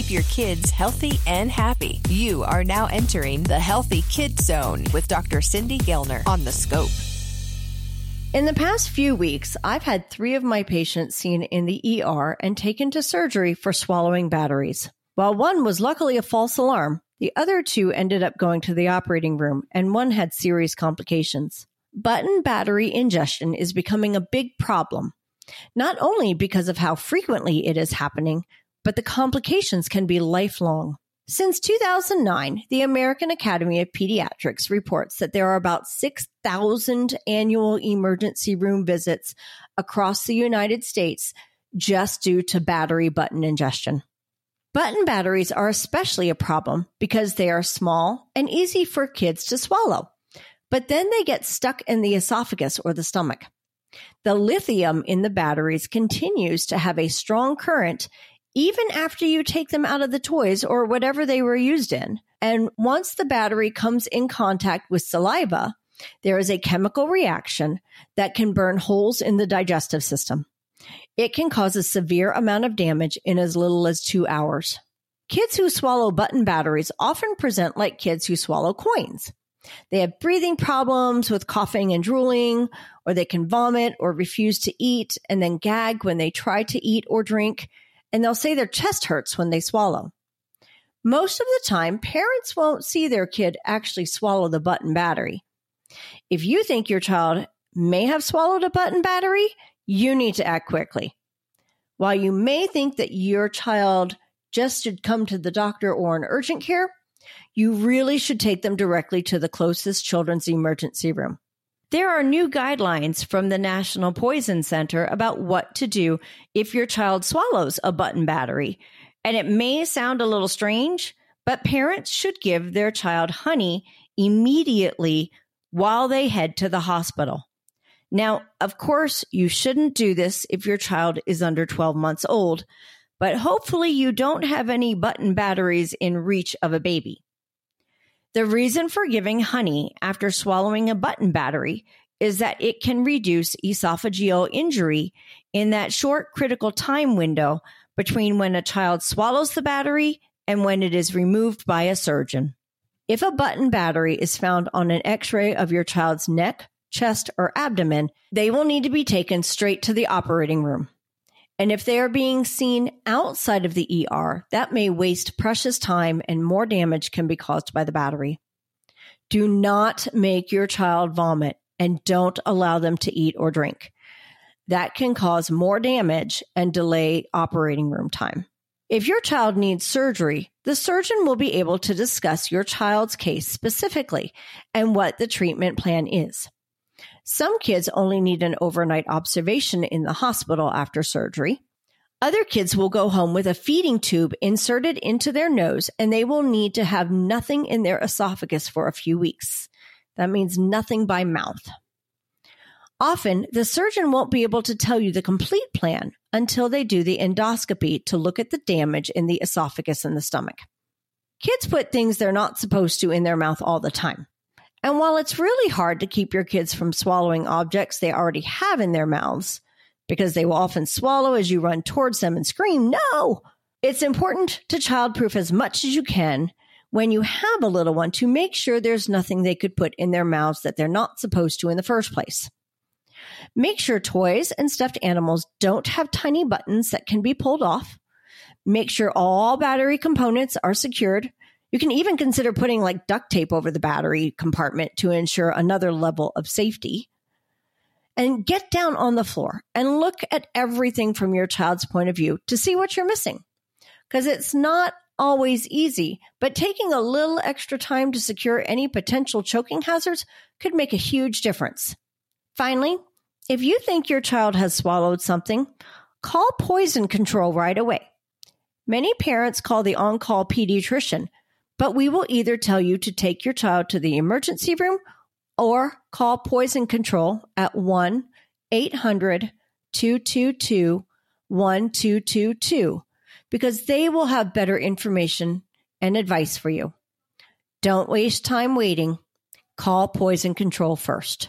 keep your kids healthy and happy. You are now entering the Healthy Kid Zone with Dr. Cindy Gellner on the Scope. In the past few weeks, I've had three of my patients seen in the ER and taken to surgery for swallowing batteries. While one was luckily a false alarm, the other two ended up going to the operating room and one had serious complications. Button battery ingestion is becoming a big problem, not only because of how frequently it is happening, but the complications can be lifelong. Since 2009, the American Academy of Pediatrics reports that there are about 6,000 annual emergency room visits across the United States just due to battery button ingestion. Button batteries are especially a problem because they are small and easy for kids to swallow, but then they get stuck in the esophagus or the stomach. The lithium in the batteries continues to have a strong current even after you take them out of the toys or whatever they were used in. And once the battery comes in contact with saliva, there is a chemical reaction that can burn holes in the digestive system. It can cause a severe amount of damage in as little as two hours. Kids who swallow button batteries often present like kids who swallow coins. They have breathing problems with coughing and drooling, or they can vomit or refuse to eat and then gag when they try to eat or drink and they'll say their chest hurts when they swallow. Most of the time, parents won't see their kid actually swallow the button battery. If you think your child may have swallowed a button battery, you need to act quickly. While you may think that your child just should come to the doctor or an urgent care, you really should take them directly to the closest children's emergency room. There are new guidelines from the National Poison Center about what to do if your child swallows a button battery. And it may sound a little strange, but parents should give their child honey immediately while they head to the hospital. Now, of course, you shouldn't do this if your child is under 12 months old, but hopefully you don't have any button batteries in reach of a baby. The reason for giving honey after swallowing a button battery is that it can reduce esophageal injury in that short critical time window between when a child swallows the battery and when it is removed by a surgeon. If a button battery is found on an x ray of your child's neck, chest, or abdomen, they will need to be taken straight to the operating room. And if they are being seen outside of the ER, that may waste precious time and more damage can be caused by the battery. Do not make your child vomit and don't allow them to eat or drink. That can cause more damage and delay operating room time. If your child needs surgery, the surgeon will be able to discuss your child's case specifically and what the treatment plan is. Some kids only need an overnight observation in the hospital after surgery. Other kids will go home with a feeding tube inserted into their nose and they will need to have nothing in their esophagus for a few weeks. That means nothing by mouth. Often, the surgeon won't be able to tell you the complete plan until they do the endoscopy to look at the damage in the esophagus and the stomach. Kids put things they're not supposed to in their mouth all the time. And while it's really hard to keep your kids from swallowing objects they already have in their mouths, because they will often swallow as you run towards them and scream, no! It's important to childproof as much as you can when you have a little one to make sure there's nothing they could put in their mouths that they're not supposed to in the first place. Make sure toys and stuffed animals don't have tiny buttons that can be pulled off. Make sure all battery components are secured you can even consider putting like duct tape over the battery compartment to ensure another level of safety. And get down on the floor and look at everything from your child's point of view to see what you're missing. Because it's not always easy, but taking a little extra time to secure any potential choking hazards could make a huge difference. Finally, if you think your child has swallowed something, call poison control right away. Many parents call the on call pediatrician but we will either tell you to take your child to the emergency room or call poison control at 1 800 222 1222 because they will have better information and advice for you. Don't waste time waiting. Call poison control first.